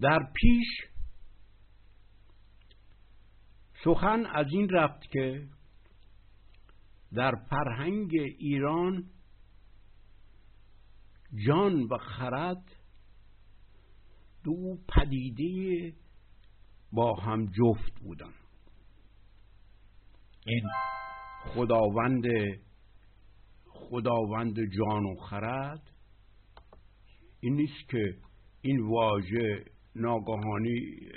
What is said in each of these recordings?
در پیش سخن از این رفت که در فرهنگ ایران جان و خرد دو پدیده با هم جفت بودن. این خداوند خداوند جان و خرد این نیست که این واژه ناگهانی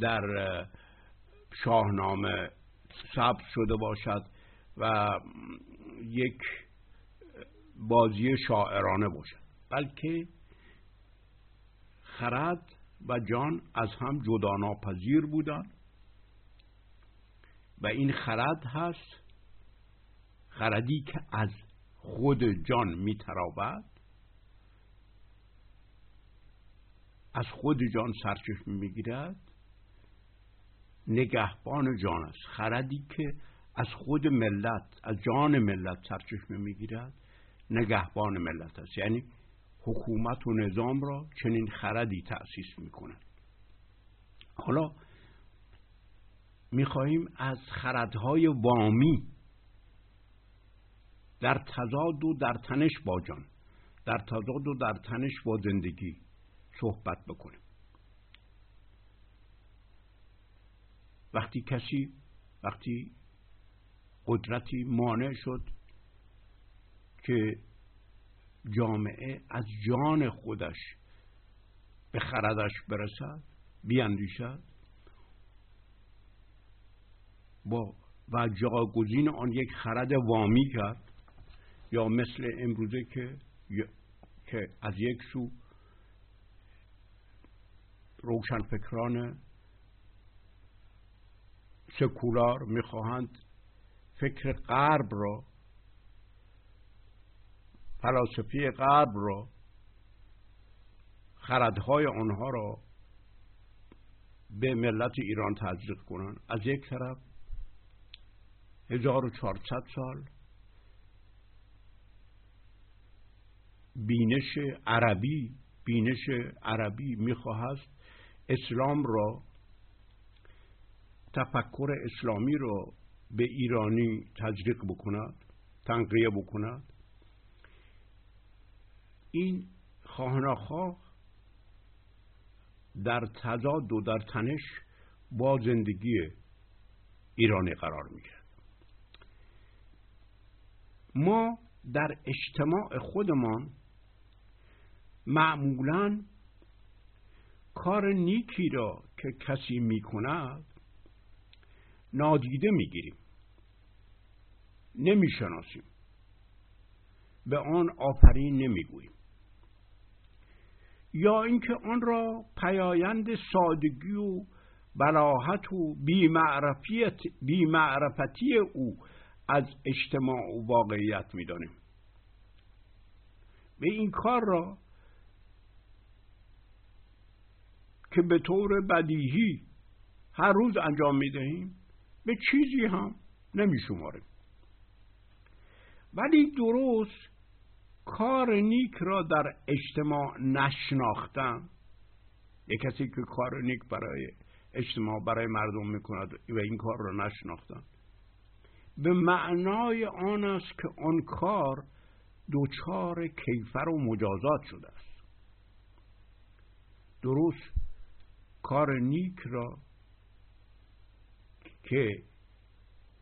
در شاهنامه ثبت شده باشد و یک بازی شاعرانه باشد. بلکه خرد و جان از هم جدا ناپذیر بودند و این خرد هست خردی که از خود جان میتراود از خود جان سرچشمه می‌گیرد. نگهبان جان است. خردی که از خود ملت از جان ملت سرچشمه می‌گیرد نگهبان ملت است. یعنی حکومت و نظام را چنین خردی تأسیس می‌کند. حالا می‌خواهیم از خردهای وامی در تضاد و در تنش با جان در تضاد و در تنش با زندگی صحبت بکنیم وقتی کسی وقتی قدرتی مانع شد که جامعه از جان خودش به خردش برسد بیاندیشد با و جاگزین آن یک خرد وامی کرد یا مثل امروزه که که از یک سو روشنفکران سکولار می‌خواهند فکر غرب را فلاسفی غرب را خردهای آنها را به ملت ایران تزریق کنند. از یک طرف 1400 سال بینش عربی بینش عربی می‌خواهد اسلام را تفکر اسلامی را به ایرانی تزریق بکند تنقیه بکند. این خواه در تضاد و در تنش با زندگی ایرانی قرار می‌گیرد. ما در اجتماع خودمان معمولا کار نیکی را که کسی می‌کند نادیده می‌گیریم. نمی‌شناسیم. به آن آفرین نمی‌گوییم. یا اینکه آن را پیایند سادگی و بلاحت و بیمعرفتی او از اجتماع و واقعیت می‌دانیم. به این کار را که به طور بدیهی هر روز انجام می‌دهیم به چیزی هم نمیشماریم. ولی درست کار نیک را در اجتماع نشناختن یک کسی که کار نیک برای اجتماع برای مردم می‌کند و این کار را نشناختن به معنای آن است که آن کار دوچار کیفر و مجازات شده است. درست کار نیک را که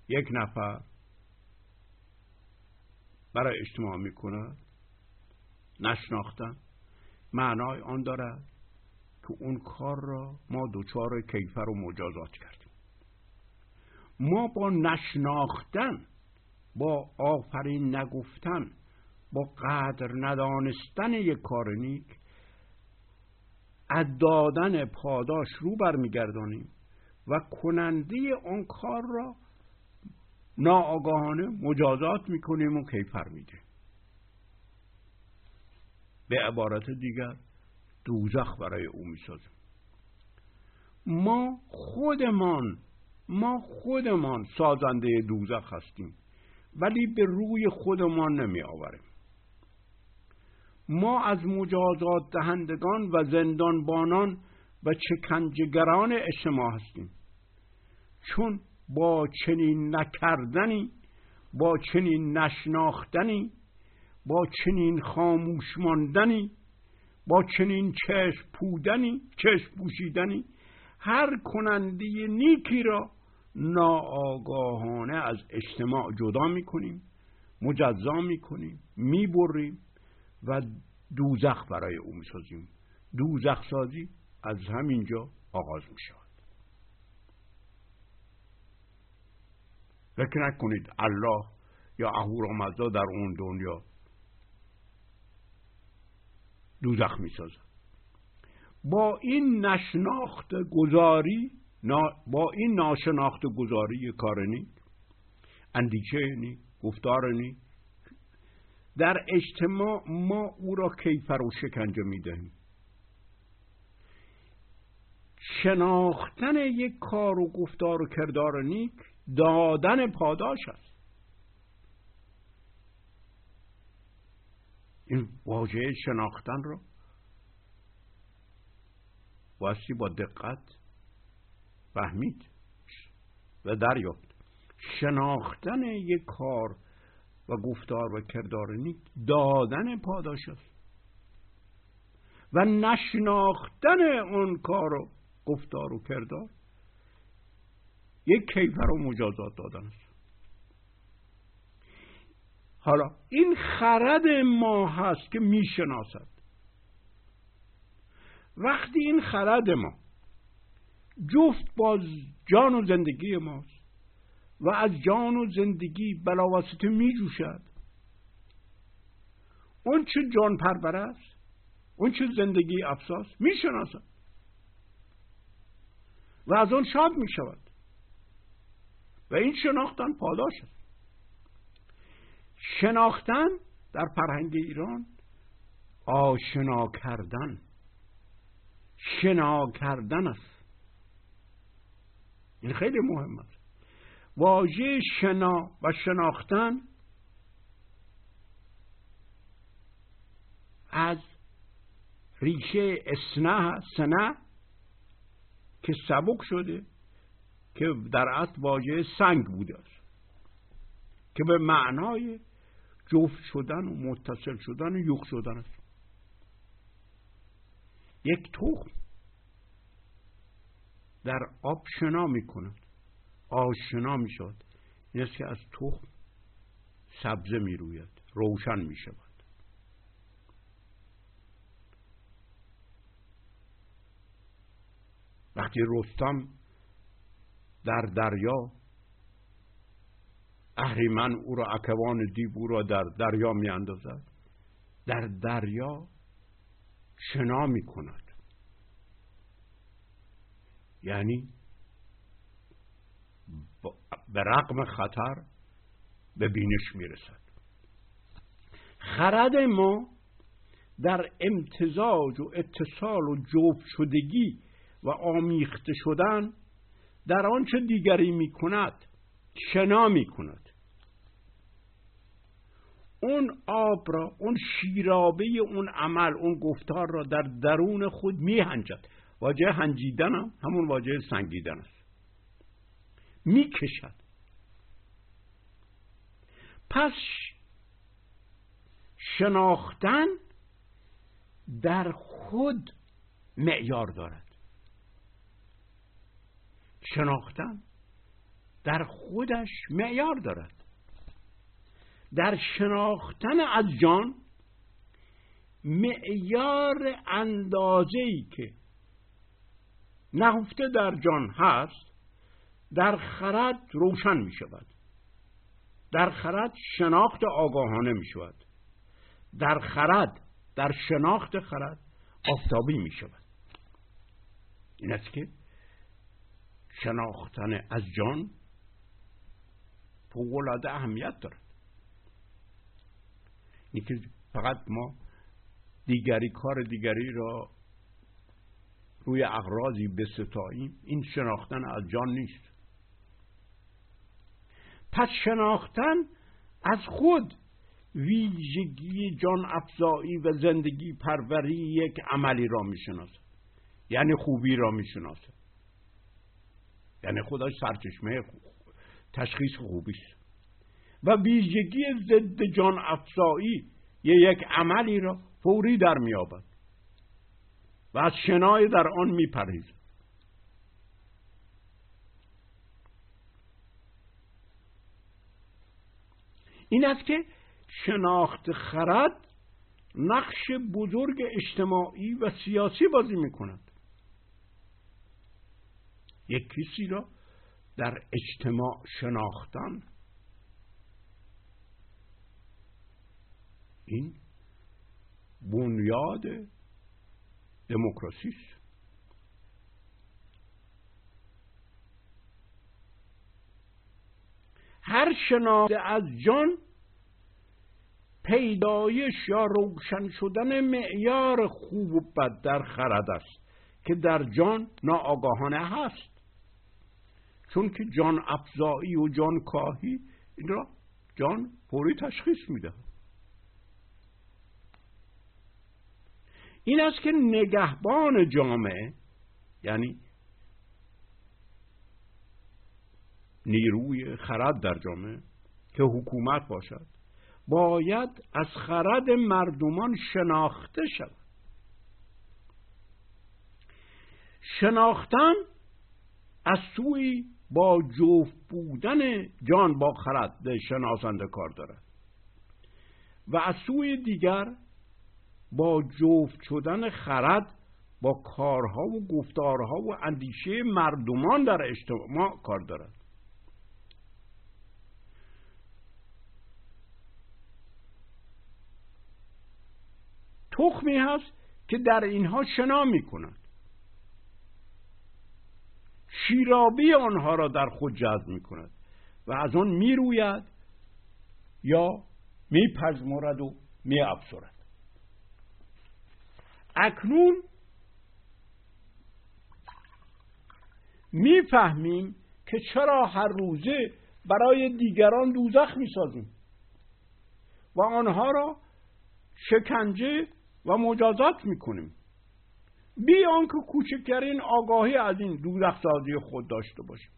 یک نفر برای اجتماع می کند نشناختن معنای آن دارد که اون کار را ما دچار کیفر و مجازات کردیم. ما با نشناختن با آفرین نگفتن با قدر ندانستن یک کار نیک از دادن پاداش رو برمیگردانیم و کننده آن کار را ناآگاهانه مجازات می‌کنیم و کیفر میده به عبارت دیگر دوزخ برای او می‌سازیم. ما خودمان ما خودمان سازنده دوزخ هستیم ولی به روی خودمان نمی آوریم ما از مجازات دهندگان و زندانبانان و چکنجگران اجتماع هستیم. چون با چنین نکردنی با چنین نشناختنی با چنین خاموش ماندنی با چنین چشم پودنی چشم پوشیدنی هر کننده نیکی را ناآگاهانه از اجتماع جدا می‌کنیم مجزا می‌کنیم می‌بریم. و دوزخ برای او می‌سازیم. دوزخ سازی از همینجا آغاز می‌شود. فکر نکنید الله یا اهورامزدا در اون دنیا دوزخ می‌سازد با این نشناخت گذاری با این ناشناخت گذاری کار نیک اندیشه نیک گفتار نیک در اجتماع ما او را کیفر و شکنجه می‌دهیم. شناختن یک کار و گفتار و کردار نیک دادن پاداش است. این واژه شناختن را بایستی با دقت فهمید و دریافت. شناختن یک کار و گفتار و کردار نیک دادن پاداش است و نشناختن اون کار و گفتار و کردار یک کیفر و مجازات دادن است. حالا این خرد ما هست که می‌شناسد. وقتی این خرد ما جفت با جان و زندگی ماست و از جان و زندگی بلاواسطه می جوشد اون چه جان پربر است اون چه زندگی افساس می شناسد و از آن شاد می شود و این شناختن پاداش است. شناختن در فرهنگ ایران آشنا کردن شنا کردن است. این خیلی مهم است. واژه شنا و شناختن از ریشه اسنه سنه که سبک شده که در اصل واژه سنگ بوده است. که به معنای جفت شدن و متصل شدن و یوخ شدن است. یک تخم در آب شنا می کند آشنا می شود این که از تخم سبزه می روید روشن می شود وقتی رستم در دریا اهریمن او را اکوان دیو او را در دریا می اندازد در دریا شنا می کند یعنی به رقم خطر به بینش می‌رسد. خرد ما در امتزاج و اتصال و جفت شدگی و آمیخته شدن در آنچه دیگری می کند شنا می کند اون آب را اون شیرابه اون عمل اون گفتار را در درون خود می هنجد واجه هنجیدن هم همون واجه سنگیدن است. می کشد پس شناختن در خود معیار دارد. شناختن در خودش معیار دارد. در شناختن از جان معیار اندازه ای که نهفته در جان هست در خرد روشن می شود. در خرد شناخت آگاهانه می شود. در خرد در شناخت خرد آفتابی می شود. این است که شناختن از جان فوقالعاده اهمیت دارد. این که فقط ما دیگری کار دیگری را روی اغراضی بستاییم این شناختن از جان نیست. پس شناختن از خود ویژگی جان افزایی و زندگی پروری یک عملی را می‌شناسه. یعنی خوبی را می‌شناسه. یعنی خودش سرچشمه تشخیص خوبی است و ویژگی ضد جان افزایی یک عملی را فوری در میابد و از شنای در آن میپرهیزد. این است که شناخت خرد نقش بزرگ اجتماعی و سیاسی بازی می کند یک کسی را در اجتماع شناختن. این بنیاد دموکراسی است. هر شناخته از جان پیدایش یا روشن شدن معیار خوب و بد در خرد است که در جان ناآگاهانه هست. چون که جان افزایی و جان کاهی این را جان فوری تشخیص میده. این است که نگهبان جامعه یعنی نیروی خرد در جامعه که حکومت باشد باید از خرد مردمان شناخته شود. شناختن از سوی با جفت بودن جان با خرد شناسنده کار دارد. و از سوی دیگر با جفت شدن خرد با کارها و گفتارها و اندیشه مردمان در اجتماع کار دارد. تخمی هست که در اینها شنا می کند شیرابی آنها را در خود جذب می کند و از آن می روید یا می پزمرد و می افسرد اکنون می‌فهمیم که چرا هر روزه برای دیگران دوزخ می‌سازیم و آنها را شکنجه و مجازات می‌کنیم. بی آنکه کوچکترین آگاهی از این دوزخسازی خود داشته باشیم.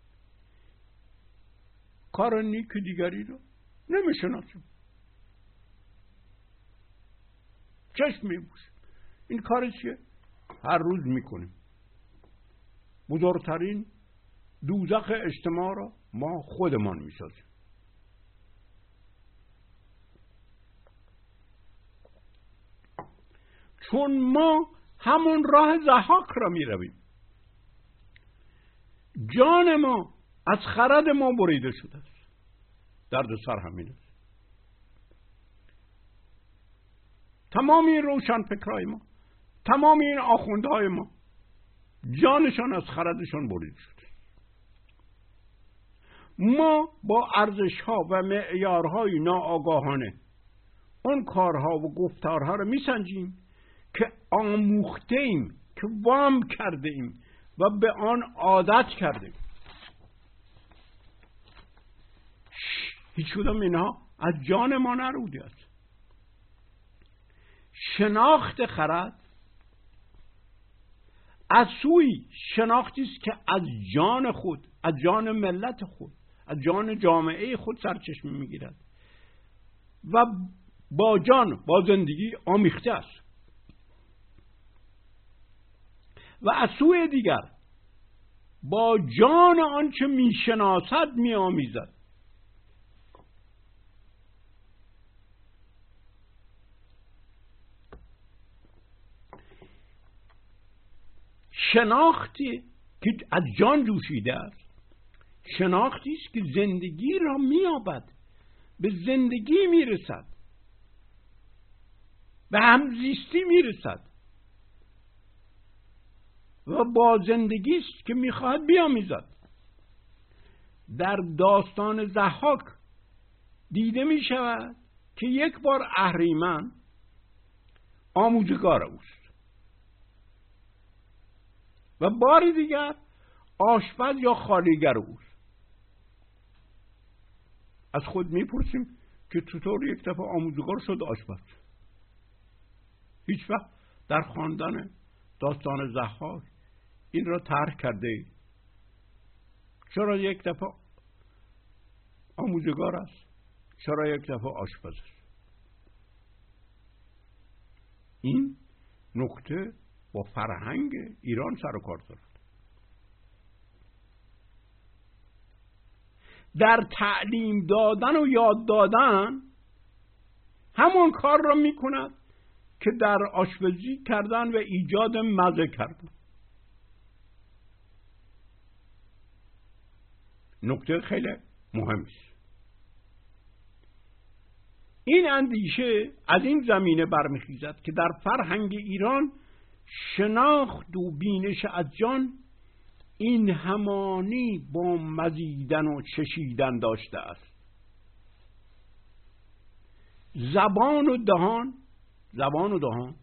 کار نیک دیگری رو نمی‌شناسیم. چشم میبوشیم این کار چیه؟ هر روز می‌کنیم. بزرگترین دوزخ اجتماع را ما خودمان می‌سازیم. چون ما همون راه زحاک را می رویم جان ما از خرد ما بریده شده است. درد سر همین است. تمام این روشن فکرهای ما تمام این آخوندهای ما جانشان از خردشان بریده شده ما با ارزش ها و معیارهای ناآگاهانه اون کارها و گفتارها رو میسنجیم. که آموخته ایم که وام کرده ایم و به آن عادت کرده ایم هیچ کدام اینها از جان ما نروده است. شناخت خرد از سوی شناختی است که از جان خود از جان ملت خود از جان جامعه خود سرچشمه می‌گیرد. و با جان با زندگی آمیخته است. و از سوی دیگر با جان آنچه می‌شناسد میآمیزد. شناختی که از جان جوشیده است شناختی است که زندگی را مییابد به زندگی می‌رسد به همزیستی می‌رسد. و با زندگی است که می‌خواهد بیامیزد. در داستان زحاک دیده می شود که یک بار اهریمن آموزگار اوست. و باری دیگر آشپز یا خالیگر اوست. از خود می‌پرسیم که چطور یک دفعه آموزگار شد آشپز. هیچ وقت در خواندن داستان زحاک این را ترک کرده ای چرا یک دفعه آموزگار است؟ چرا یک دفعه آشپز است؟ این نکته با فرهنگ ایران سر و کار دارد. در تعلیم دادن و یاد دادن همان کار را می کند که در آشپزی کردن و ایجاد مزه کردن. نکته خیلی مهم است این اندیشه از این زمینه برمیخیزد که در فرهنگ ایران شناخت و بینش از جان این همانی با مزیدن و چشیدن داشته است. زبان و دهان زبان و دهان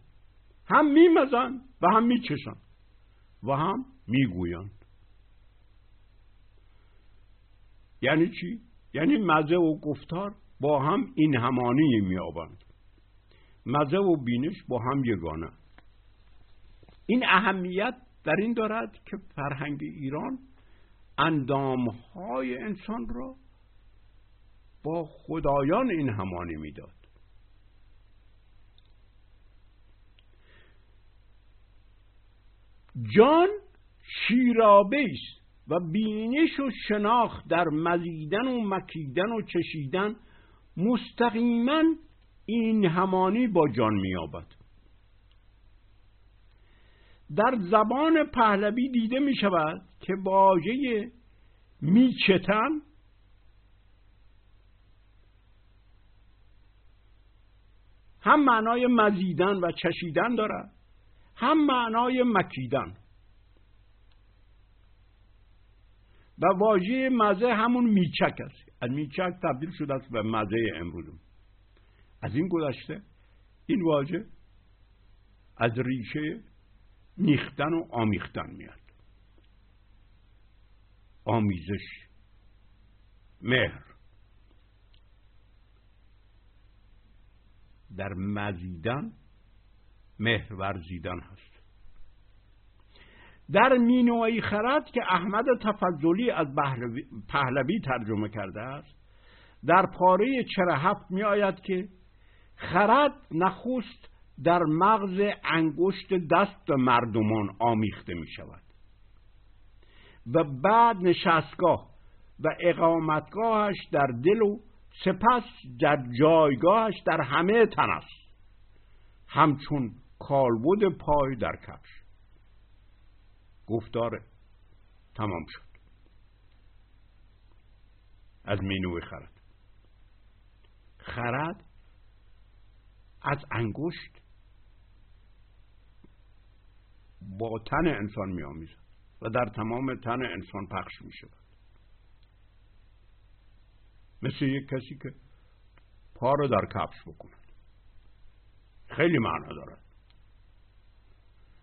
هم میمزند و هم میچشند و هم می‌گویند. یعنی چی؟ یعنی مزه و گفتار با هم این همانی میابند مزه و بینش با هم یگانه. این اهمیت در این دارد که فرهنگ ایران اندامهای انسان را با خدایان این همانی می‌داد. جان شیرابه است و بینش و شناخت در مزیدن و مکیدن و چشیدن مستقیما این همانی با جان مییابد. در زبان پهلوی دیده می شود که واژه میچتن هم معنای مزیدن و چشیدن دارد هم معنای مکیدن. و واژه مزه همون میچک است. از میچک تبدیل شده است به مزه امروز. از این گذشته این واژه از ریشه میختن و آمیختن میاد. آمیزش مهر. در مزیدن مهر ورزیدن هست. در مینوعی خرد که احمد تفضلی از پهلوی ترجمه کرده است در پاره چرا هفت می آید که خرد نخست در مغز انگشت دست مردمان آمیخته می شود و بعد نشستگاه و اقامتگاهش در دل و سپس در جایگاهش در همه تن است. همچون کالبد پای در کفش. گفتار تمام شد. از مینوی خرد خرد از انگشت با تن انسان می آمیزد و در تمام تن انسان پخش می شود مثل یک کسی که پا رو در کفش بکند. خیلی معنا دارد.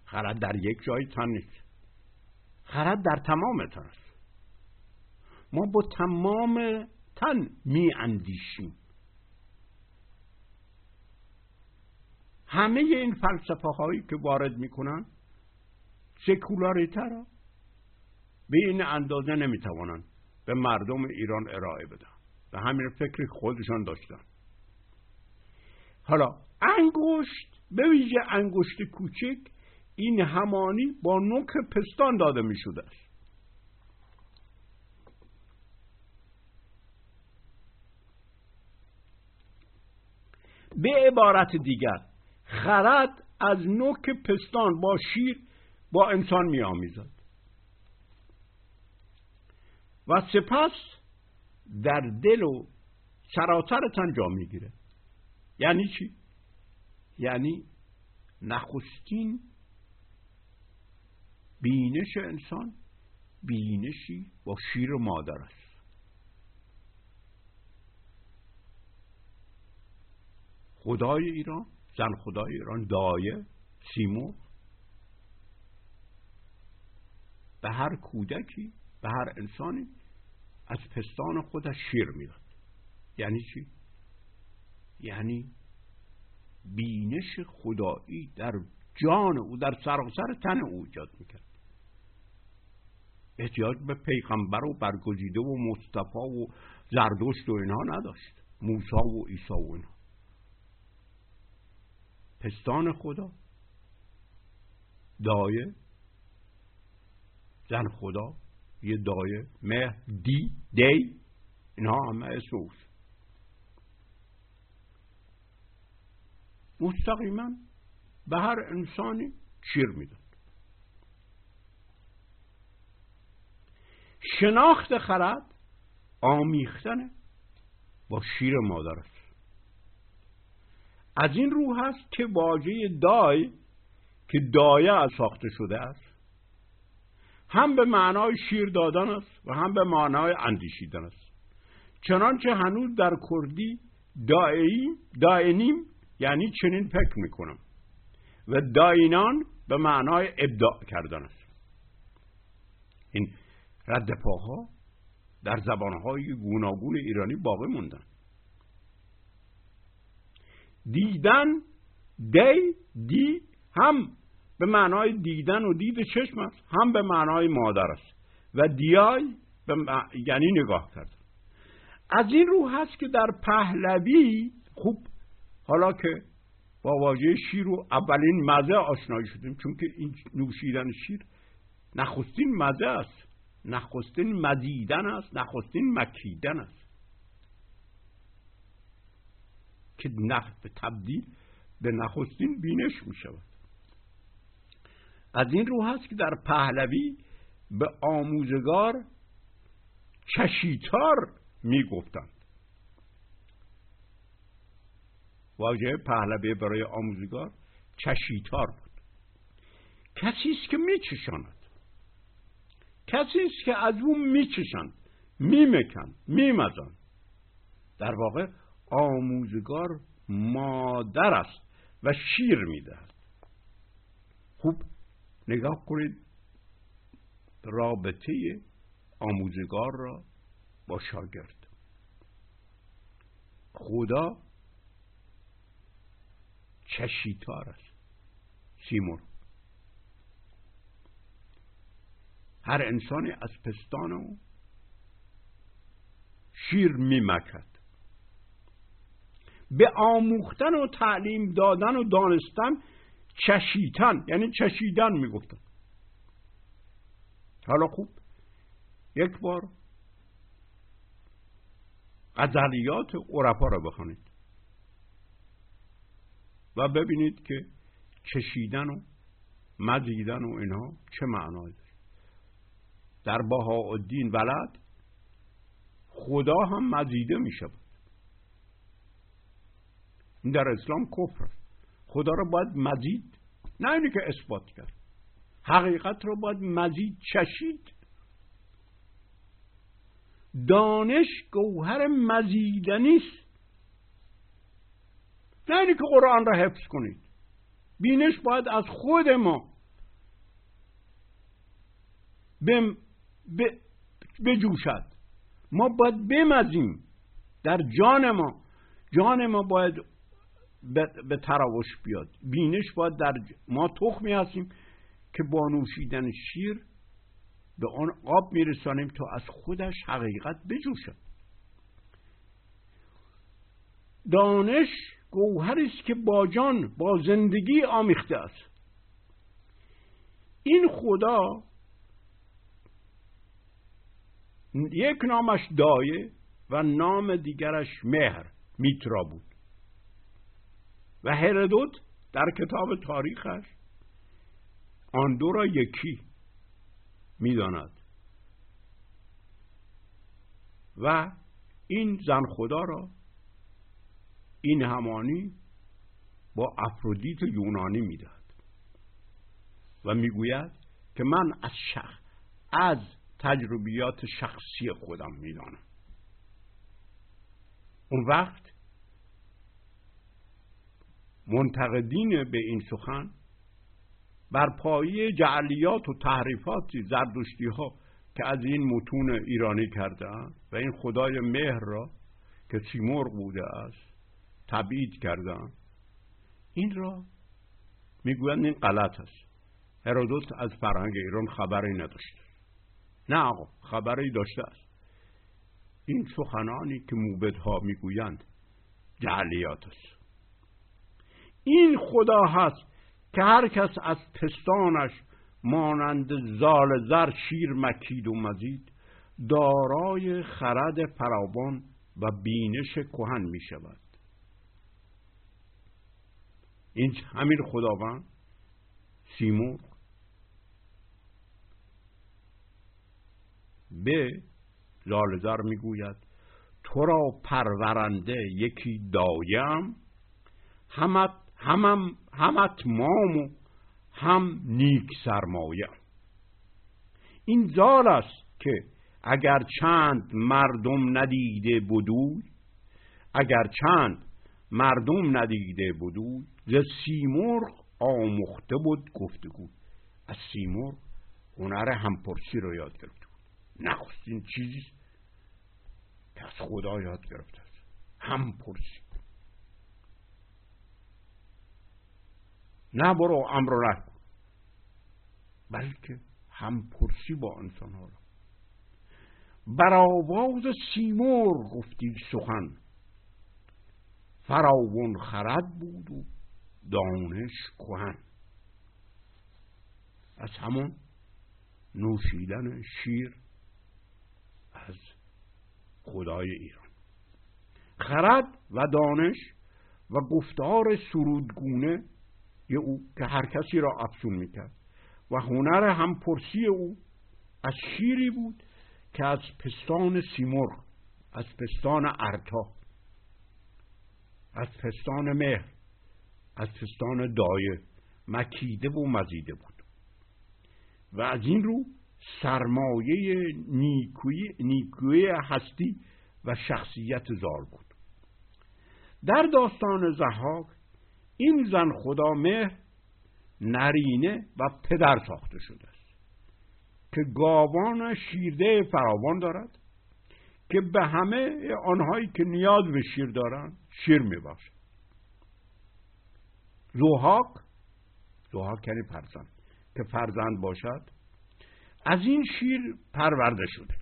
خرد در یک جای تن نیست. خرد در تمام تن است. ما با تمام تن می اندیشیم. همه این فلسفه هایی که وارد می‌کنن سکولاریته را به این اندازه نمی‌توانند به مردم ایران ارائه بدن و همین فکر خودشان داشتن. حالا انگشت به ویژه انگشت کوچک این همانی با نوک پستان داده می شده است به عبارت دیگر خرد از نوک پستان با شیر با انسان می آمیزد و سپس در دل و سراسر تن جا می‌گیره. یعنی چی؟ یعنی نخستین بینش انسان بینشی با شیر مادر است. خدای ایران زن خدای ایران دایه سیمو به هر کودکی به هر انسانی از پستان خودش شیر می‌داد یعنی چی؟ یعنی بینش خدایی در جان او در سراسر تن او ایجاد می‌کرد. احتیاج به پیغمبر و برگزیده و مصطفی و زردشت و اینها نداشت. موسی و عیسی و اینها. پستان خدا. دایه. زن خدا. یه دایه. مه دی. دی. اینها همه اسم اوست مستقیما به هر انسانی شیر می‌داد. شناخت خرد آمیختن با شیر مادر است از این رو هست که واژه دای که دایه از ساخته شده است هم به معنای شیر دادن است و هم به معنای اندیشیدن است. چنانچه هنوز در کردی دائعی دائنیم یعنی چنین فکر می‌کنم و داینان به معنای ابداع کردن است. این رد پاها در زبانهای گوناگون ایرانی باقی موندن. دیدن دی دی هم به معنای دیدن و دید چشم است هم به معنای مادر است. و دیای به یعنی نگاه کرد از این رو هست که در پهلوی خوب حالا که با واژه شیر و اولین مزه آشنایی شدیم چون که این نوشیدن شیر نخستین مزه است. نخستین مزیدن است نخستین مکیدن است. که نخ به تبدیل به نخستین بینش می شود. از این رو هست که در پهلوی به آموزگار چشیتار می گفتند. واژه پهلوی برای آموزگار چشیتار بود. کسی است که میچشاند کسی است که از او میچشند میمکن میمزن. در واقع آموزگار مادر است و شیر می‌دهد. خوب نگاه کنید رابطه آموزگار را با شاگرد. خدا چشیتار است. سیمور هر انسانی از پستان او شیر میمکد. به آموختن و تعلیم دادن و دانستن چشیتن یعنی چشیدن می‌گفتن. حالا خوب یک بار غزلیات عرفا را بخوانید و ببینید که چشیدن و مزیدن و اینها چه معنایی در الدین ولد خدا هم مزیده می شود این در اسلام کفر. خدا را باید مزید نه اینی که اثبات کرد. حقیقت را باید مزید چشید. دانش گوهر مزیدنی است نه اینی که قرآن را حفظ کنید. بینش باید از خود ما بجوشد. ما باید بمزیم در جان ما. جان ما باید به تراوش بیاد. بینش باید در ما تخمی هستیم که با نوشیدن شیر به آن آب میرسانیم تا از خودش حقیقت بجوشد. دانش گوهری است که با جان با زندگی آمیخته است. این خدا یک نامش دایه و نام دیگرش مهر میترا بود. و هرودوت در کتاب تاریخش آن دو را یکی می‌داند. و این زن خدا را این همانی با افرودیت یونانی می‌دهد. و می‌گوید که من از شخ از تجربیات شخصی خودم می‌دانم. اون وقت منتقدین به این سخن بر پایه جعلیات و تحریفاتی زردشتی ها که از این متون ایرانی کرده و این خدای مهر را که سیمرغ بوده است تبعید کردن این را می‌گویند این غلط است. هرودوت از فرهنگ ایران خبری نداشته نه آقا خبری داشته است. این سخنانی که موبدها می‌گویند جعلیات است. این خدا هست که هر کس از پستانش مانند زال زر شیر مکید و مزید دارای خرد فراوان و بینش کهن می شود این همین خداوند سیمور به زالزر می‌گوید تو را پرورنده یکی دایم همت همم همت مام و هم نیک سرمایه. این زال است که اگر چند مردم ندیده بدوی اگر چند مردم ندیده بدوی ز سیمرغ آموخته بود گفتگو. از سیمرغ هنر همپرسی رو یاد گرفته بود نخستین چیزی که از خدا یاد گرفته است. همپرسی نه برو امر نکن بلکه همپرسی با انسان ها بر آواز سیمور گفتی سخن. فراون خرد بود و دانش کهن. از همون نوشیدن شیر. خدای ایران. خرد و دانش و گفتار سرودگونه او که هر کسی را افزون می‌کرد. و هنر همپرسی او از شیری بود که از پستان سیمرغ از پستان ارتا از پستان مهر از پستان دایه مکیده و مزیده بود. و از این رو سرمایه نیکوی, نیکوی هستی و شخصیت زار بود. در داستان زحاک این زن خدا مهر نرینه و پدر ساخته شده است که گاوان شیرده فراوان دارد که به همه آنهایی که نیاز به شیر دارند شیر می‌باشد. زوهاک زوهاک یعنی فرزند که فرزند باشد از این شیر پرورده شده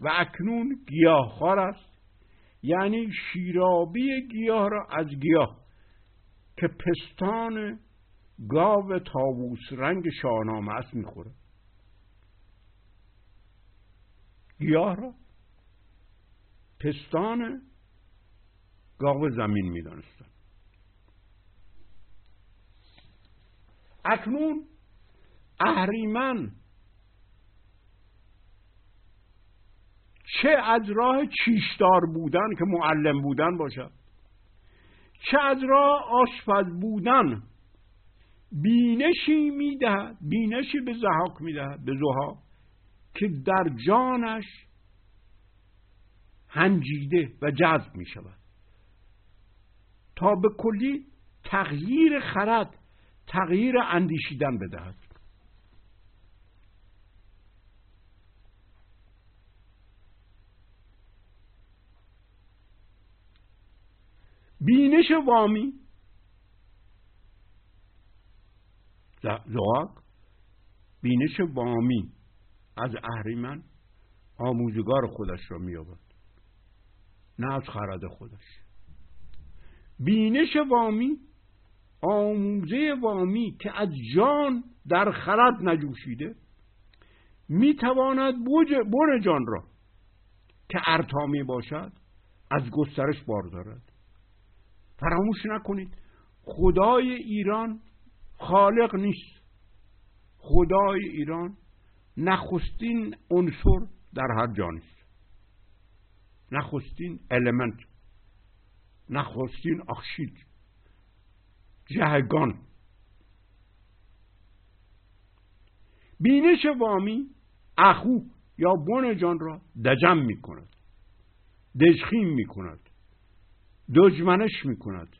و اکنون گیاهخوار است. یعنی شیرابی گیاه را از گیاه که پستان گاو تاووس رنگ شاهنامه است می‌خوره. گیاه را پستان گاو زمین می‌دانستن اکنون اهریمن چه از راه چیشدار بودن که معلم بودن باشد. چه از راه آشپز بودن بینشی می‌دهد بینشی به زحاک می‌دهد به زها که در جانش هنجیده و جذب می شود تا به کلی تغییر خرد تغییر اندیشیدن بدهد. بینش وامی. زواق بینش وامی. از اهریمن آموزگار خودش را مییابد نه از خرد خودش. بینش وامی آموزه وامی که از جان در خرد نجوشیده می‌تواند بن جان را که ارتامی باشد از گسترش بار دارد فراموش نکنید. خدای ایران خالق نیست. خدای ایران نخستین عنصر در هر جان است نخستین المنت نخستین اخشید جهگان. بینش وامی اخو یا بن جان را دجم می کند دژخیم می دجمنش می کند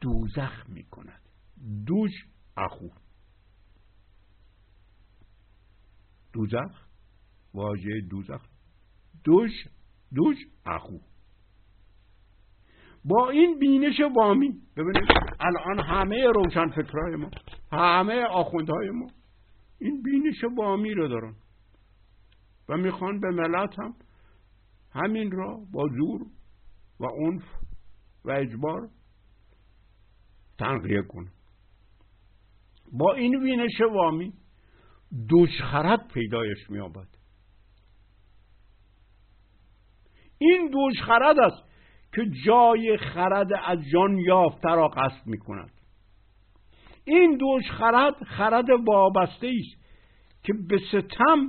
دوزخ می کند دوج اخو. دوزخ؟ واژه دوزخ. دوش دوش اخو. با این بینش وامی ببینید الان همه روشن فکرهای ما همه آخوندهای ما این بینش وامی رو دارن. و می‌خوان به ملت هم همین را با زور و عنف و اجبار تنقیه کنه با این بینش وامی دوشخرد پیدایش میابد این دوشخرد است که جای خرد از جان یافته را قصد می کند این دوش خرد خرد وابسته است که به ستم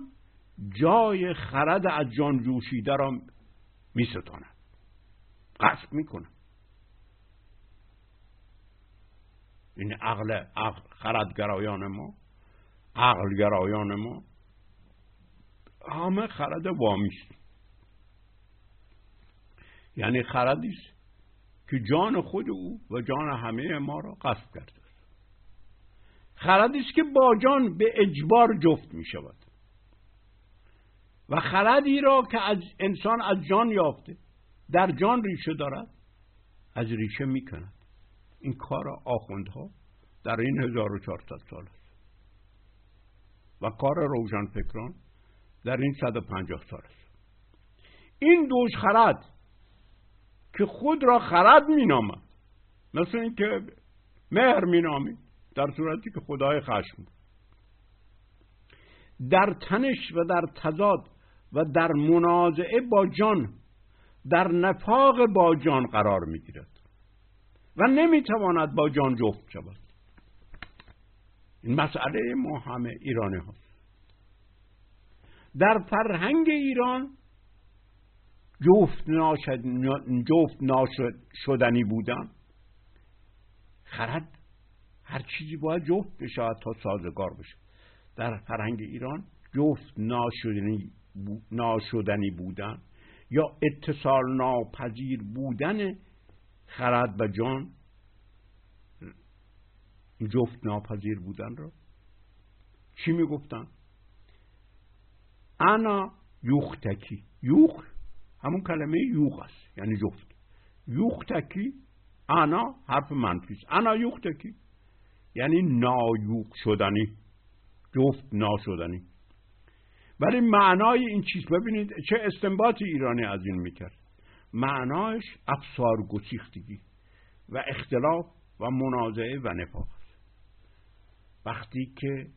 جای خرد از جان جوشیده را می قصد می کند این عقل, عقل خردگرایان ما عقلگرایان ما همه خرد وامی است یعنی خردی است که جان خود او و جان همه ما را قصد کرده خردی است که با جان به اجبار جفت می شود و خردی را که از انسان از جان یافته در جان ریشه دارد از ریشه می کند این کار آخوندها در این 1400 سال است. و کار روشن فکران در این 150 سال است. این دوش خرد که خود را خرد مینامد مثل اینکه مهر مینامید در صورتی که خدای خشم. در تنش و در تضاد و در منازعه با جان در نفاق با جان قرار می‌گیرد و نمی‌تواند با جان جفت شود. این مسئله ما همه ایرانی هاست در فرهنگ ایران جفت, ناشد جفت ناشدنی بودن خرد هر چیزی باید جفت بشه تا سازگار بشه. در فرهنگ ایران جفت ناشدنی, ناشدنی بودن یا اتصال ناپذیر بودن خرد و جان جفت ناپذیر بودن رو چی می‌گفتن؟ انا یوختکی. یوخ همون کلمه یوخ است یعنی جفت. یوختکی انا حرف منفی است. انا یوختکی یعنی نایوق شدنی جفت ناشدنی. ولی معنای این چیز ببینید چه استنباط ایرانی از این می‌کرد. معنایش افسار گسیختگی و اختلاف و منازعه و نفاق وقتی که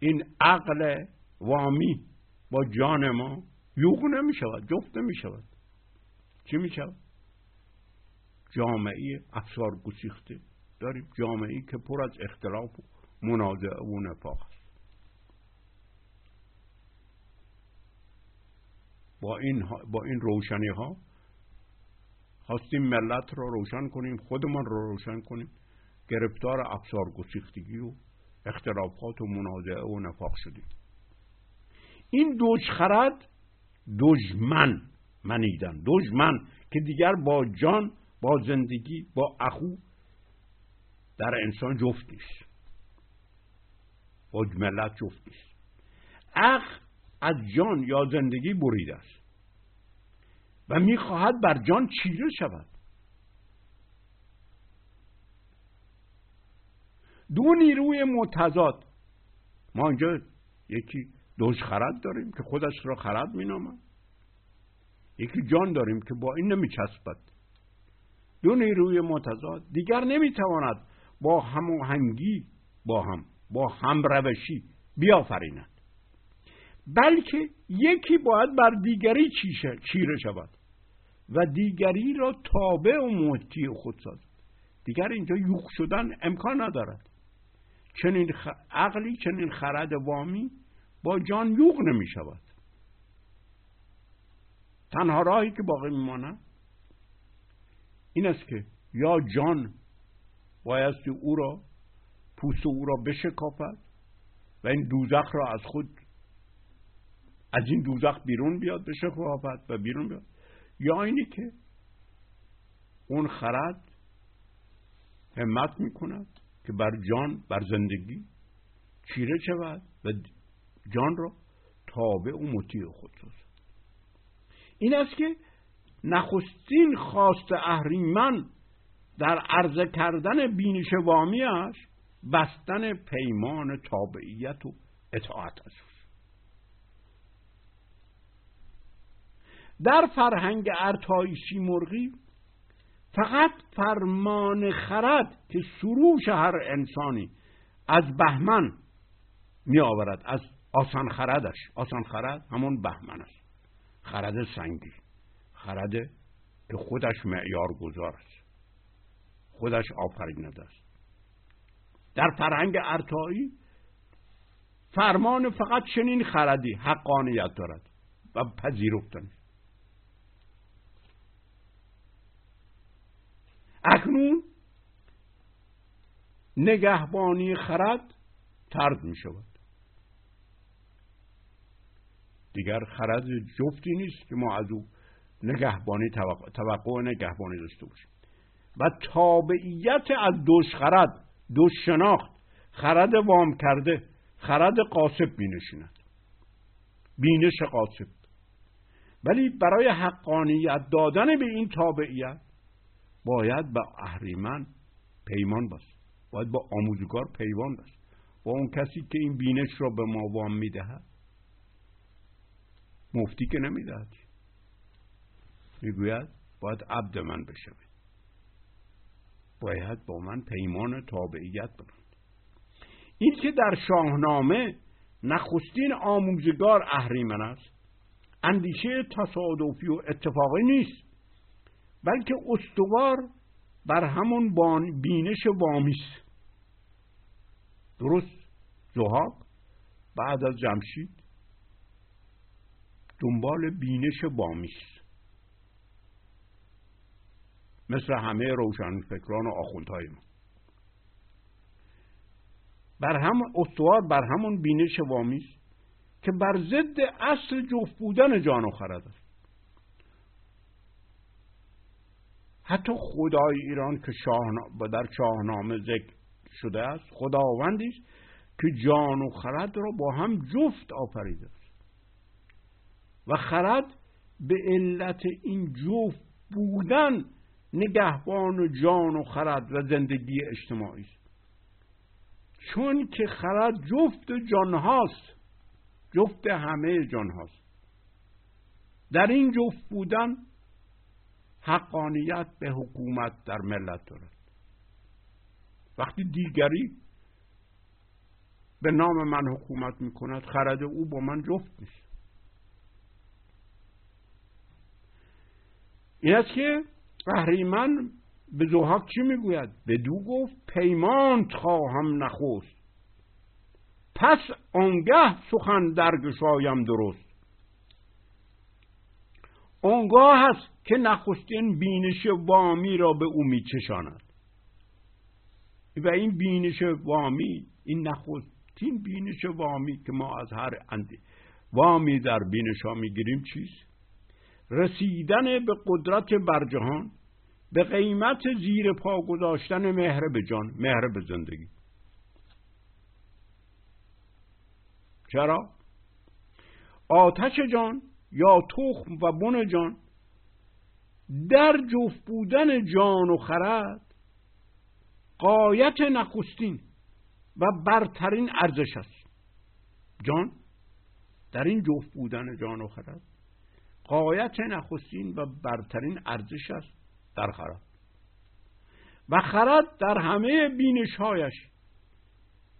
این عقل وامی با جان ما یوغ نمی شود جفت نمی شود چی می شود جامعه افسار گسیخته. داریم جامعه که پر از اختلاف و منازعه و نفاق است. با این, با این روشنی ها خواستیم ملت را روشن کنیم خودمان را روشن کنیم. گرفتار افسار گسیختگی و اختلافات و منازعه و نفاق شدیم. این دوشخرد دژمن منیدن دژمن که دیگر با جان با زندگی با اخو در انسان جفت نیست. با ملت جفت نیست. عقل از جان یا زندگی بریده است. و می‌خواهد بر جان چیره شود. دو نیروی متضاد. ما اینجا یکی دوش خرد داریم که خودش را خرد مینامد. یکی جان داریم که با این نمیچسبد. دو نیروی متضاد. دیگر نمی‌تواند با هماهنگی با هم با هم روشی بیافریند. بلکه یکی باید بر دیگری چیره شود و دیگری را تابع و موتی خود سازد. دیگر اینجا یوخ شدن امکان ندارد. چنین عقلی چنین خرد وامی با جان یوغ نمی شود. تنها راهی که باقی میماند این است که یا جان بایستی او را پوست او را بشکافد و این دوزخ را از خود از این دوزخ بیرون بیاد بشکافد و بیرون بیاد. یا اینی که اون خرد همت می‌کند که بر جان بر زندگی چیره شود و جان را تابع و مطیع خود سازد. این است که نخستین خواست اهریمن در عرضه کردن بینش وامیش بستن پیمان تابعیت و اطاعت است در فرهنگ ارتایی مرغی فقط فرمان خرد که سروش هر انسانی از بهمن می آورد از آسان خردش. آسان خرد همون بهمن است. خرد سنگی. خرد که خودش معیار گذار است. خودش آفریننده است. در فرهنگ ارتایی فرمان فقط چنین خردی حقانیت دارد و پذیرفتن اکنون نگهبانی خرد ترد می شود. دیگر خرد جفتی نیست که ما از او نگهبانی توقع نگهبانی داشته باشیم. و تابعیت از دوش خرد دوش شناخت خرد وام کرده خرد قاسب بینشیند بینش قاسب. ولی برای حقانیت دادن به این تابعیت باید با اهریمن پیمان باست باید با آموزگار پیمان باست با اون کسی که این بینش را به ما وام می‌دهد مفتی که نمی‌دهد. می‌گوید باید عبد من بشه باید با من پیمان تابعیت بکند این که در شاهنامه نخستین آموزگار اهریمن است اندیشه تصادفی و اتفاقی نیست. بلکه استوار بر همون بینش وامیس. درست؟ زهاق بعد از جمشید؟ دنبال بینش وامیس. مثل همه روشنفکران و آخوندهای ما. بر هم استوار بر همون بینش وامیس که بر ضد اصل جفت بودن جان و خرد است. حتی خدای ایران که در شاهنامه ذکر شده است خداوندی است که جان و خرد را با هم جفت آفریده است. و خرد به علت این جفت بودن نگهبان جان و خرد و زندگی اجتماعی است. چون که خرد جفت جان هاست جفت همه جان هاست. در این جفت بودن حقانیت به حکومت در ملت دارد. وقتی دیگری به نام من حکومت می کند خرد او با من جفت نیست این است که اهریمن به زحاک چی می‌گوید؟ به دو گفت پیمان خواهم نخوست پس آنگه سخن درگشایم درست. آنگاه هست که نخستین بینش وامی را به او میچشاند. و این بینش وامی این نخستین بینش وامی که ما از هر اندی وامی در بینش ها می‌گیریم چیست؟ رسیدن به قدرت برجهان به قیمت زیر پا گذاشتن مهر به جان مهر به زندگی. چرا؟ آتش جان یا تخم و بن جان در جفت بودن جان و خرد قایت نخستین و برترین ارزش است. جان در این جفت بودن جان و خرد قایت نخستین و برترین ارزش است در خرد. و خرد در همه بینشهایش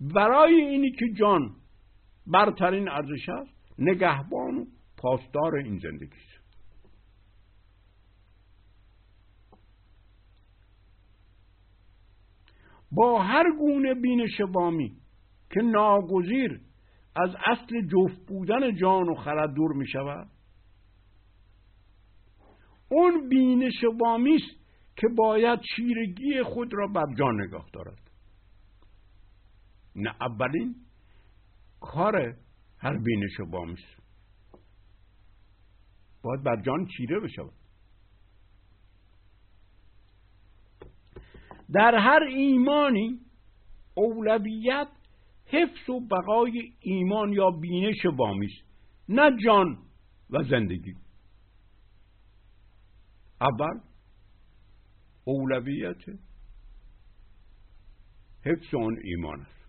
برای اینی که جان برترین ارزش است نگهبان و پاسدار این زندگی است. با هر گونه بینش وامی که ناگزیر از اصل جفت بودن جان و خرد دور می شود. اون بینش وامی است که باید چیرگی خود را بر جان نگاه دارد. نه اولین کار هر بینش وامی است. باید بر جان چیره بشود. در هر ایمانی اولویت حفظ و بقای ایمان یا بینش وامی است نه جان و زندگی. اول اولویت حفظ آن ایمان است.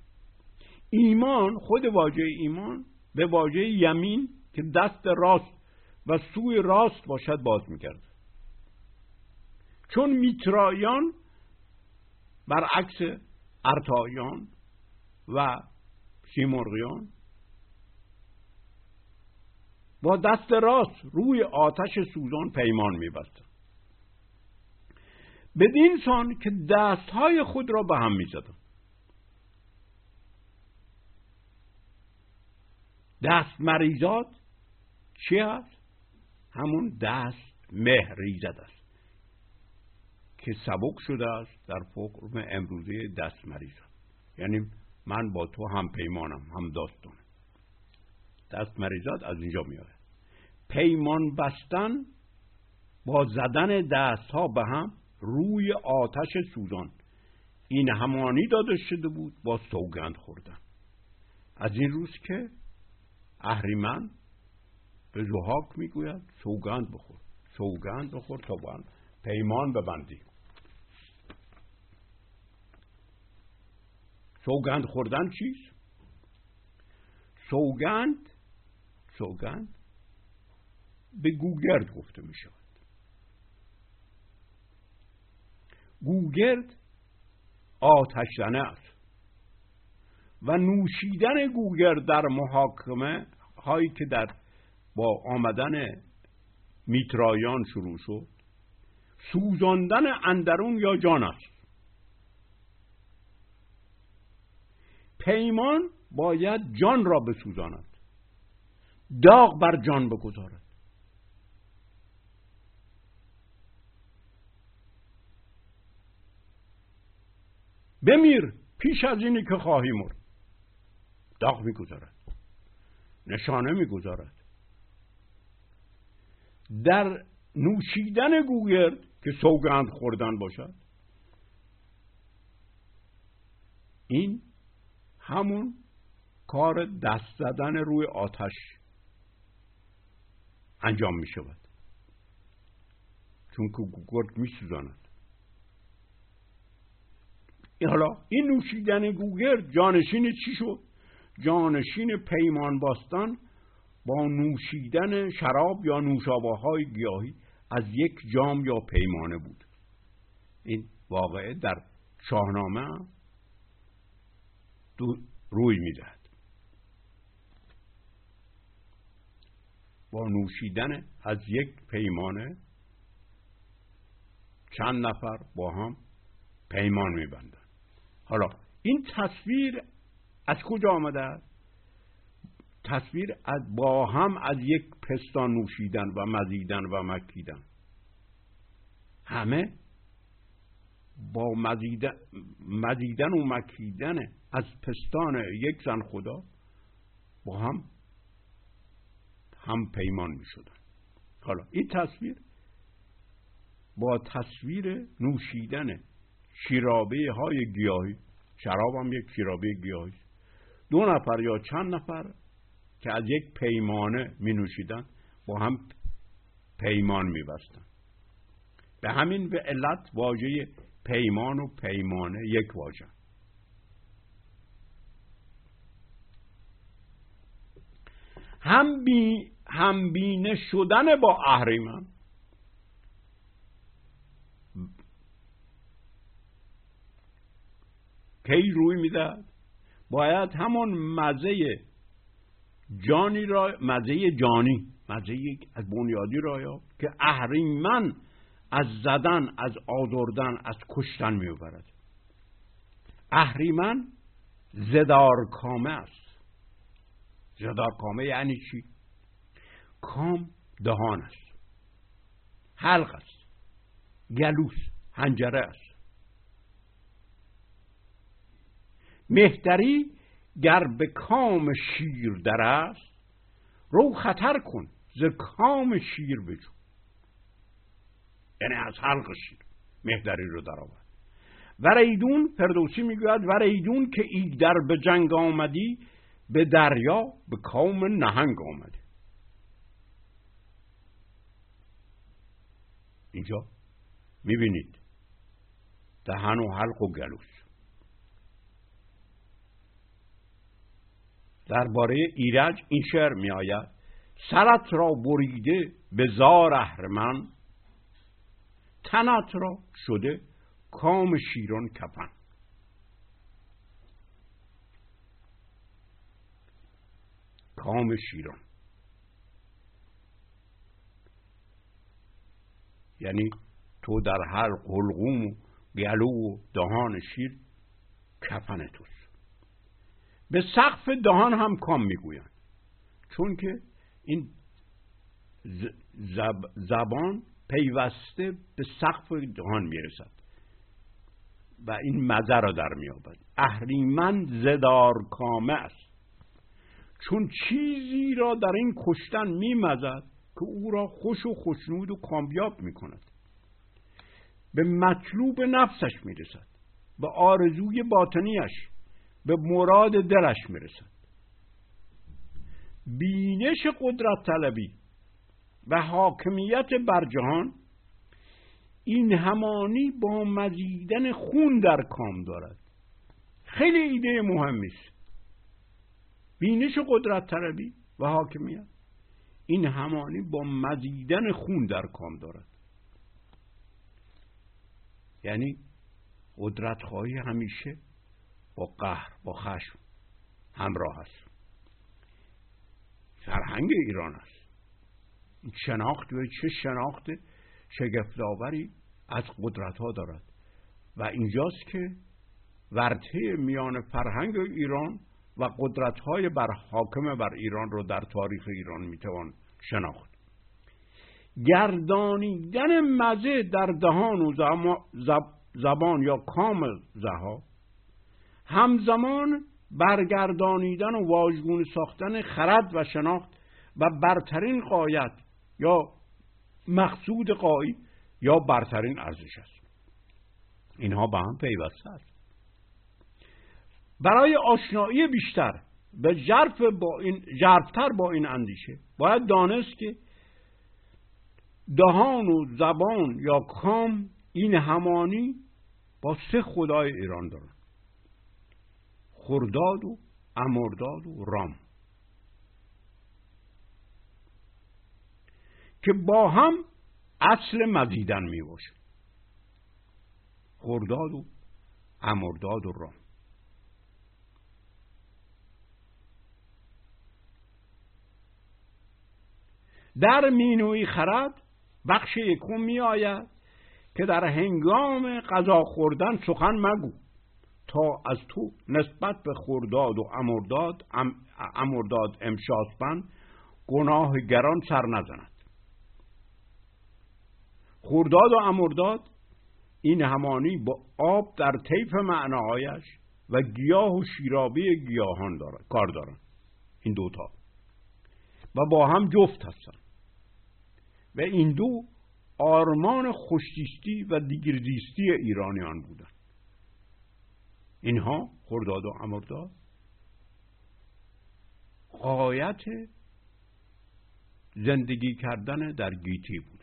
ایمان خود واژه ایمان به واژه یمین که دست راست و سوی راست باشد باز می‌کرد چون میترایان برعکس ارتایان و سیمرغیان با دست راست روی آتش سوزان پیمان میبستند بدین سان که دستهای خود را به هم می‌زدند دست مریزاد چی هست؟ همون دست مهریزد است. که سبک شده است در فرم امروزه دست مریزاد یعنی من با تو هم پیمانم هم داستانم دست مریزاد از اینجا میاد پیمان بستن با زدن دست ها به هم روی آتش سوزان. این همانی داده شده بود با سوگند خوردن. از این روز که اهریمن به زحاک می‌گوید سوگند بخور سوگند بخور تا پیمان ببندی سوگند خوردن چیست؟ سوگند سوگند به گوگرد گفته می شود. گوگرد آتش زنه است و نوشیدن گوگرد در محاکمه هایی که در با آمدن میترایان شروع شد سوزاندن اندرون یا جان است؟ پیمان باید جان را بسوزاند. داغ بر جان بگذارد. بمیر پیش از اینی که خواهی مرد. داغ می‌گذارد. نشانه می‌گذارد. در نوشیدن گوگرد که سوگند خوردن باشد. این همون کار دست زدن روی آتش انجام می شود. چون که گوگرد می سوزاند. حالا این نوشیدن گوگرد جانشین چی شد؟ جانشین پیمان باستان با نوشیدن شراب یا نوشابه های گیاهی از یک جام یا پیمانه بود. این واقعه در شاهنامه روی می‌دهد. با نوشیدن از یک پیمانه چند نفر با هم پیمان میبندن حالا این تصویر از کجا آمده؟ است تصویر از با هم از یک پستان نوشیدن و مزیدن و مکیدن. همه با مزیدن, مزیدن و مکیدن از پستان یک زن خدا با هم هم پیمان می شدن حالا این تصویر با تصویر نوشیدن شیرابه های گیاهی شراب هم یک شیرابه گیاهی. دو نفر یا چند نفر که از یک پیمانه می نوشیدن با هم پیمان می بستن. به همین به علت واژه پیمان و پیمانه یک واژه. هم, بی هم بینه شدن با اهریمن. کی روی می‌دهد. باید همون مزه جانی را مزه جانی مزه از بنیادی را یا که اهریمن از زدن از آزردن از کشتن می‌برد اهریمن زدار کامه است. زدار کامه یعنی چی؟ کام دهان است. حلق است. گلوست حنجره است. مهتری گر به کام شیر در است شو خطر کن ز کام شیر بجو. یعنی از حلق شیر مهتری رو در آورد. و ریدون فردوسی می‌گوید و ریدون که در به جنگ آمدی به دریا به کام نهنگ آمدی اینجا می‌بینید دهن و حلق و گلوس درباره ایرج این شعر می آید سرت را بریده به زار اهرمن تنت را شده کام شیران کفن کام شیران. یعنی تو در هر حلقوم و گلو و دهان شیر کفن توست. به سقف دهان هم کام می‌گویند. چون که این زبان پیوسته به سقف دهان می‌رسد و این مزه را در میابد اهریمن زدار کامه است. چون چیزی را در این کشتن میمزد که او را خوش و خوشنود و کامیاب می‌کند. به مطلوب نفسش می‌رسد. به آرزوی باطنیش به مراد دلش می‌رسد. بینش قدرت طلبی و حاکمیت بر جهان این همانی با مزیدن خون در کام دارد. خیلی ایده مهمی است. بینش قدرت طلبی و حاکمیت. این همانی با مزیدن خون در کام دارد. یعنی قدرت خواهی همیشه با قهر با خشم همراه است. فرهنگ ایران است. شناخت و چه شناخت شگفتآوری از قدرت ها دارد. و اینجاست که ورته میان فرهنگ ایران و قدرت های بر حاکم بر ایران رو در تاریخ ایران می‌توان شناخت. گردانیدن مزه در دهان و زبان یا کام زها همزمان برگردانیدن و واژگون ساختن خرد و شناخت و برترین قایت یا مقصود قایی یا برترین ارزش است. اینها به هم پیوسته است. برای آشنایی بیشتر به جرف با این جرفتر با این اندیشه. باید دانست که دهان و زبان یا کام این همانی با سه خدای ایران دارن. خرداد و امرداد و رام. که با هم اصل مزیدن می باشه خرداد و امرداد و رام. در مینوی خرد بخش یکم می آید که در هنگام غذا خوردن سخن مگو. تا از تو نسبت به خورداد و امرداد امرداد امشاسپن گناه گران سر نزند. خورداد و امرداد این همانی با آب در طیف معناهایش و گیاه و شیرابی گیاهان دارد کار دارن این دوتا. و با هم جفت هستن و این دو آرمان خوشتیستی و دیگردیستی ایرانیان بودند. اینها خرداد و امرداد قایت زندگی کردن در گیتی بودن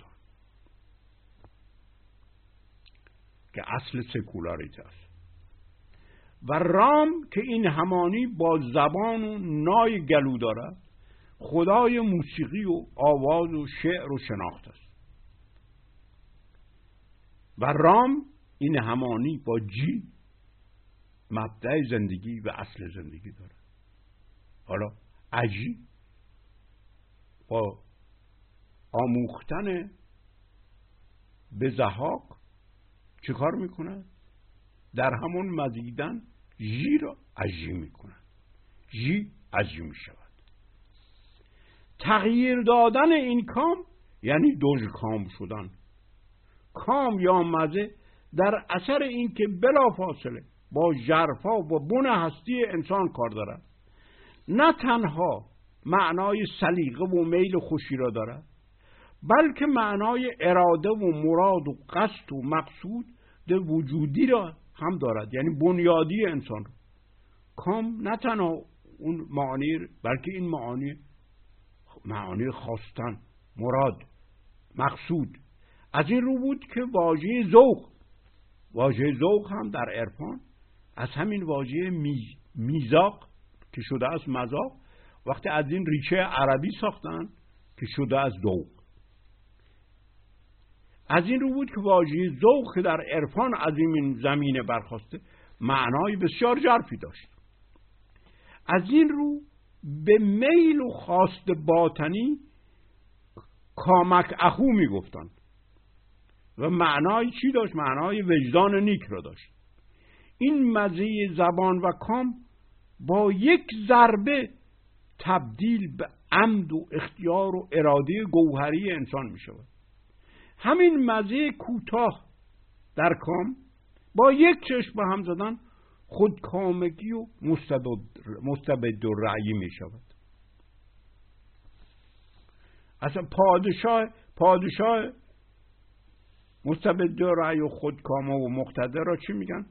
که اصل سکولاریت است. و رام که این همانی با زبان و نای گلو دارد خدای موسیقی و آواز و شعر و شناخت است. و رام این همانی با جی مبدع زندگی و اصل زندگی داره. حالا عجی با آموختن به زهاق چه کار می‌کنن؟ در همون مزیدن جی را عجی می‌کنن جی عجی می‌شود. تغییر دادن این کام یعنی دوج کام شدن. کام یا مزه در اثر اینکه بلا فاصله با جرفا و بن هستی انسان کار دارد. نه تنها معنای سلیقه و میل خوشی را دارد بلکه معنای اراده و مراد و قصد و مقصود وجودی را هم دارد یعنی بنیادی انسان را. کام نه تنها اون معانی بلکه این معانی معانی خواستن مراد مقصود. از این رو بود که واژه ذوق واژه ذوق هم در عرفان از همین واژه میزاق که شده از مذاق وقتی از این ریشه عربی ساختن که شده از ذوق. از این رو بود که واژه ذوق در عرفان از این زمینه برخواسته معنای بسیار جرفی داشت. از این رو به میل و خواست باطنی کامک اخو می‌گفتند. و معنای چی داشت؟ معنای وجدان نیک را داشت. این مزه زبان و کام با یک ضربه تبدیل به عمد و اختیار و اراده گوهری انسان می شود همین مزه کوتاه در کام با یک چشم به هم زدن خودکامگی و مستبد و رعی می شود اصلا پادشاه پادشاه مستبد و رعی و خودکامه و مقتدر را چی میگن؟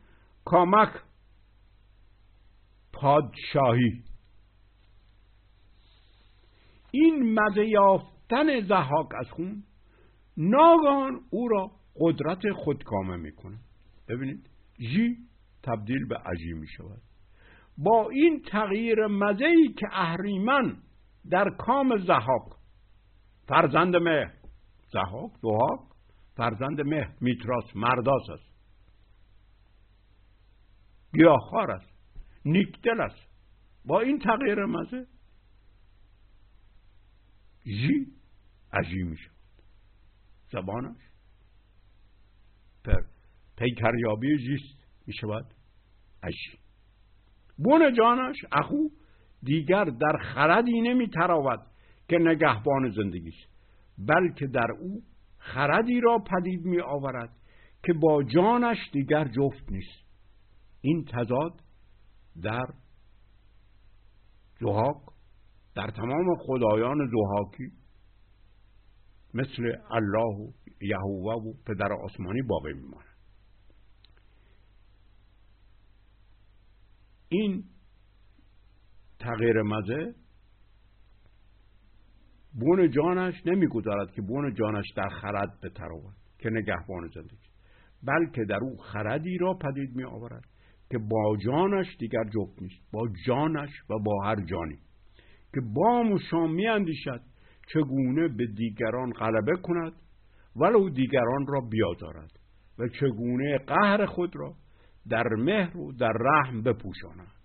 کامک پادشاهی. این مزه یافتن زحاک از خون ناگان او را قدرت خودکامه می‌کنه. ببینید جی تبدیل به عجی می شود. با این تغییر مزه که اهریمن در کام زحاک فرزند مه زحاک دوهاک فرزند مه میتراس مرداس است. گیاهخوار است نیکدل است. با این تغییر مزه جی عجی می شود. زبانش پر پیکریابی جیست می شود. عجی بون جانش اخو دیگر در خردی نمی تراود که نگهبان زندگی است بلکه در او خردی را پدید می آورد که با جانش دیگر جفت نیست. این تضاد در زهاک در تمام خدایان زهاکی مثل الله و یهوه و پدر آسمانی باقی میماند. این تغییر مزه بون جانش نمی‌گذارد که بون جانش در خرد بتراود که نگهبان زندگی. بلکه در او خردی را پدید می آورد که با جانش دیگر جفت نیست با جانش و با هر جانی. که با و شام می اندیشد چگونه به دیگران غلبه کند ولو دیگران را بیازارد و چگونه قهر خود را در مهر و در رحم بپوشاند